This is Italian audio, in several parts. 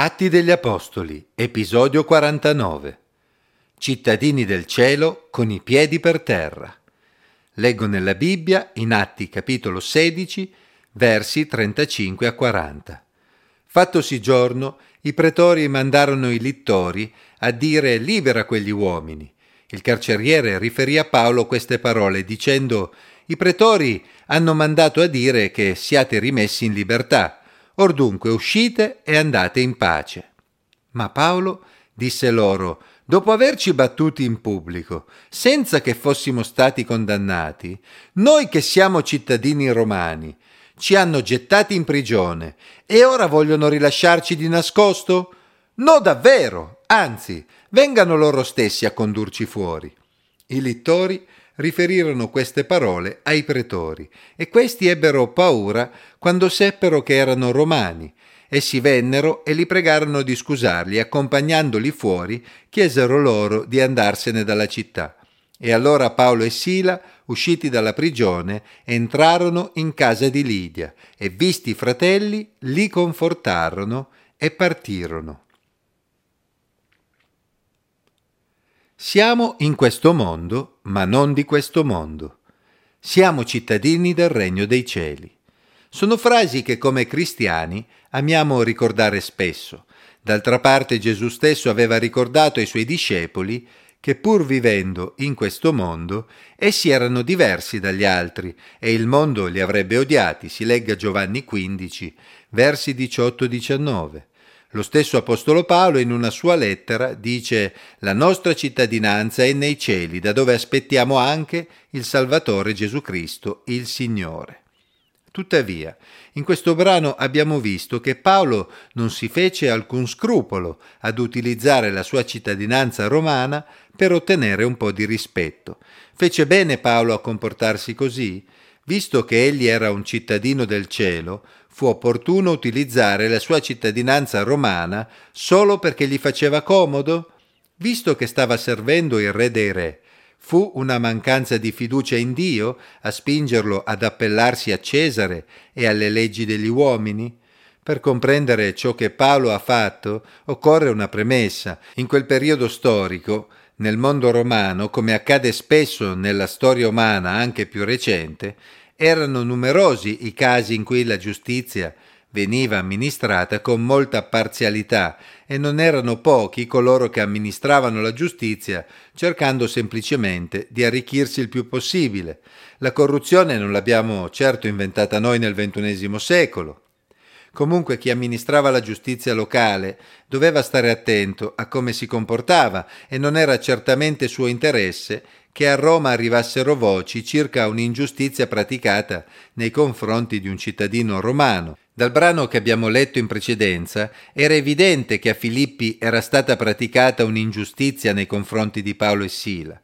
Atti degli Apostoli, episodio 49. Cittadini del cielo con i piedi per terra. Leggo nella Bibbia, in Atti capitolo 16, versi 35 a 40. Fattosi giorno, i pretori mandarono i littori a dire libera quegli uomini. Il carceriere riferì a Paolo queste parole dicendo i pretori hanno mandato a dire che siate rimessi in libertà Or dunque uscite e andate in pace. Ma Paolo disse loro, dopo averci battuti in pubblico, senza che fossimo stati condannati, noi che siamo cittadini romani, ci hanno gettati in prigione e ora vogliono rilasciarci di nascosto? No, davvero, anzi, vengano loro stessi a condurci fuori. I littori riferirono queste parole ai pretori, e questi ebbero paura quando seppero che erano romani. Essi vennero e li pregarono di scusarli, accompagnandoli fuori, chiesero loro di andarsene dalla città. E allora Paolo e Sila, usciti dalla prigione, entrarono in casa di Lidia e, visti i fratelli, li confortarono e partirono. Siamo in questo mondo, ma non di questo mondo. Siamo cittadini del regno dei cieli. Sono frasi che come cristiani amiamo ricordare spesso. D'altra parte Gesù stesso aveva ricordato ai suoi discepoli che pur vivendo in questo mondo, essi erano diversi dagli altri e il mondo li avrebbe odiati, si legga Giovanni 15, versi 18-19. Lo stesso Apostolo Paolo in una sua lettera dice La nostra cittadinanza è nei cieli, da dove aspettiamo anche il Salvatore Gesù Cristo, il Signore. Tuttavia, in questo brano abbiamo visto che Paolo non si fece alcun scrupolo ad utilizzare la sua cittadinanza romana per ottenere un po' di rispetto. Fece bene Paolo a comportarsi così? Visto che egli era un cittadino del cielo, fu opportuno utilizzare la sua cittadinanza romana solo perché gli faceva comodo? Visto che stava servendo il re dei re, fu una mancanza di fiducia in Dio a spingerlo ad appellarsi a Cesare e alle leggi degli uomini? Per comprendere ciò che Paolo ha fatto occorre una premessa. In quel periodo storico, nel mondo romano, come accade spesso nella storia umana anche più recente, erano numerosi i casi in cui la giustizia veniva amministrata con molta parzialità e non erano pochi coloro che amministravano la giustizia cercando semplicemente di arricchirsi il più possibile. La corruzione non l'abbiamo certo inventata noi nel XXI secolo. Comunque chi amministrava la giustizia locale doveva stare attento a come si comportava e non era certamente suo interesse che a Roma arrivassero voci circa un'ingiustizia praticata nei confronti di un cittadino romano. Dal brano che abbiamo letto in precedenza era evidente che a Filippi era stata praticata un'ingiustizia nei confronti di Paolo e Sila.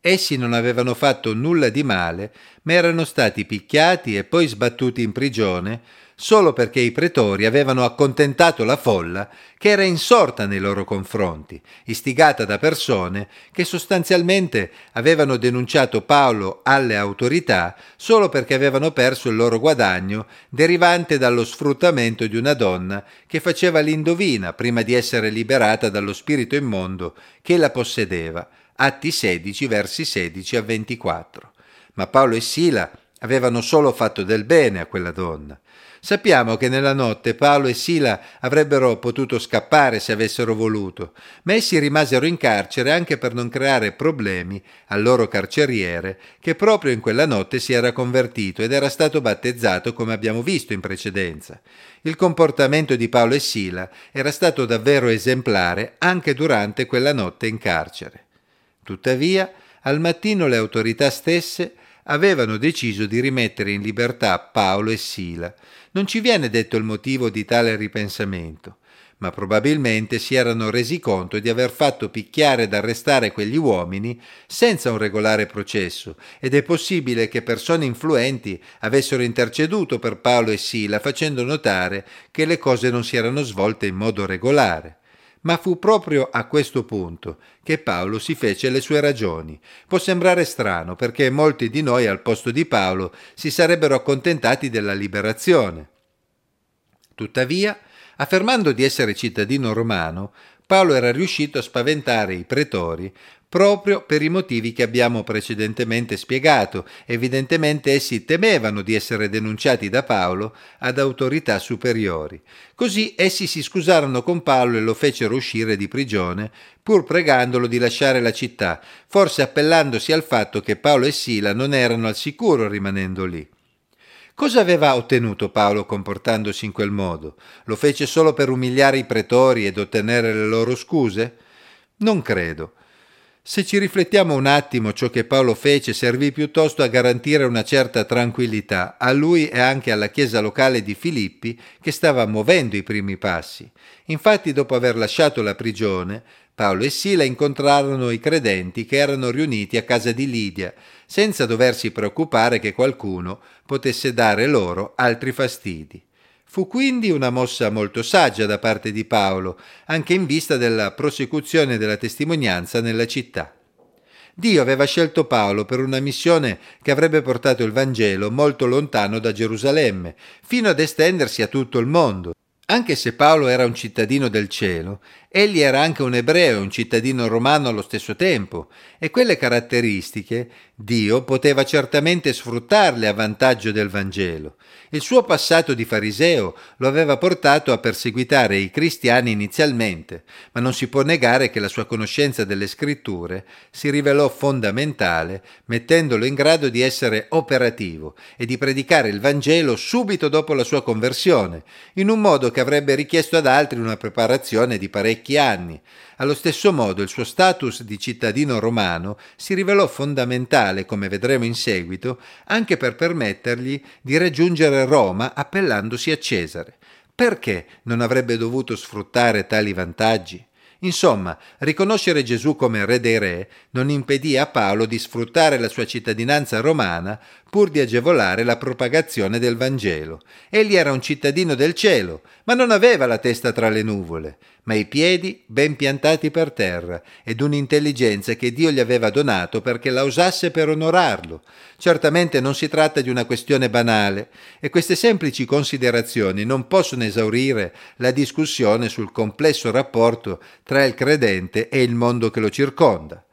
Essi non avevano fatto nulla di male, ma erano stati picchiati e poi sbattuti in prigione solo perché i pretori avevano accontentato la folla che era insorta nei loro confronti, istigata da persone che sostanzialmente avevano denunciato Paolo alle autorità solo perché avevano perso il loro guadagno derivante dallo sfruttamento di una donna che faceva l'indovina prima di essere liberata dallo spirito immondo che la possedeva. Atti 16, versi 16 a 24. Ma Paolo e Sila avevano solo fatto del bene a quella donna. Sappiamo che nella notte Paolo e Sila avrebbero potuto scappare se avessero voluto, ma essi rimasero in carcere anche per non creare problemi al loro carceriere, che proprio in quella notte si era convertito ed era stato battezzato come abbiamo visto in precedenza. Il comportamento di Paolo e Sila era stato davvero esemplare anche durante quella notte in carcere. Tuttavia, al mattino le autorità stesse avevano deciso di rimettere in libertà Paolo e Sila. Non ci viene detto il motivo di tale ripensamento, ma probabilmente si erano resi conto di aver fatto picchiare ed arrestare quegli uomini senza un regolare processo ed è possibile che persone influenti avessero interceduto per Paolo e Sila facendo notare che le cose non si erano svolte in modo regolare. Ma fu proprio a questo punto che Paolo si fece le sue ragioni. Può sembrare strano perché molti di noi al posto di Paolo si sarebbero accontentati della liberazione. Tuttavia, Affermando di essere cittadino romano, Paolo era riuscito a spaventare i pretori proprio per i motivi che abbiamo precedentemente spiegato. Evidentemente essi temevano di essere denunciati da Paolo ad autorità superiori. Così essi si scusarono con Paolo e lo fecero uscire di prigione, pur pregandolo di lasciare la città, forse appellandosi al fatto che Paolo e Sila non erano al sicuro rimanendo lì. Cosa aveva ottenuto Paolo comportandosi in quel modo? Lo fece solo per umiliare i pretori ed ottenere le loro scuse? Non credo. Se ci riflettiamo un attimo, ciò che Paolo fece servì piuttosto a garantire una certa tranquillità a lui e anche alla chiesa locale di Filippi che stava muovendo i primi passi. Infatti, dopo aver lasciato la prigione, Paolo e Sila incontrarono i credenti che erano riuniti a casa di Lidia, senza doversi preoccupare che qualcuno potesse dare loro altri fastidi. Fu quindi una mossa molto saggia da parte di Paolo, anche in vista della prosecuzione della testimonianza nella città. Dio aveva scelto Paolo per una missione che avrebbe portato il Vangelo molto lontano da Gerusalemme, fino ad estendersi a tutto il mondo. Anche se Paolo era un cittadino del cielo, egli era anche un ebreo e un cittadino romano allo stesso tempo, e quelle caratteristiche Dio poteva certamente sfruttarle a vantaggio del Vangelo. Il suo passato di fariseo lo aveva portato a perseguitare i cristiani inizialmente, ma non si può negare che la sua conoscenza delle scritture si rivelò fondamentale, mettendolo in grado di essere operativo e di predicare il Vangelo subito dopo la sua conversione, in un modo che avrebbe richiesto ad altri una preparazione di parecchi anni. Allo stesso modo il suo status di cittadino romano si rivelò fondamentale, come vedremo in seguito, anche per permettergli di raggiungere Roma appellandosi a Cesare. Perché non avrebbe dovuto sfruttare tali vantaggi? Insomma, riconoscere Gesù come re dei re non impedì a Paolo di sfruttare la sua cittadinanza romana pur di agevolare la propagazione del Vangelo. Egli era un cittadino del cielo, ma non aveva la testa tra le nuvole, ma i piedi ben piantati per terra ed un'intelligenza che Dio gli aveva donato perché la usasse per onorarlo. Certamente non si tratta di una questione banale e queste semplici considerazioni non possono esaurire la discussione sul complesso rapporto tra il credente e il mondo che lo circonda.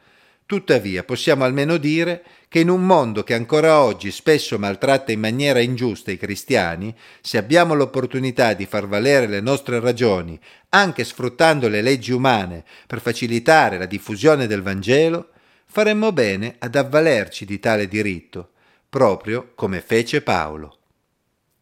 Tuttavia possiamo almeno dire che in un mondo che ancora oggi spesso maltratta in maniera ingiusta i cristiani, se abbiamo l'opportunità di far valere le nostre ragioni, anche sfruttando le leggi umane per facilitare la diffusione del Vangelo, faremmo bene ad avvalerci di tale diritto, proprio come fece Paolo.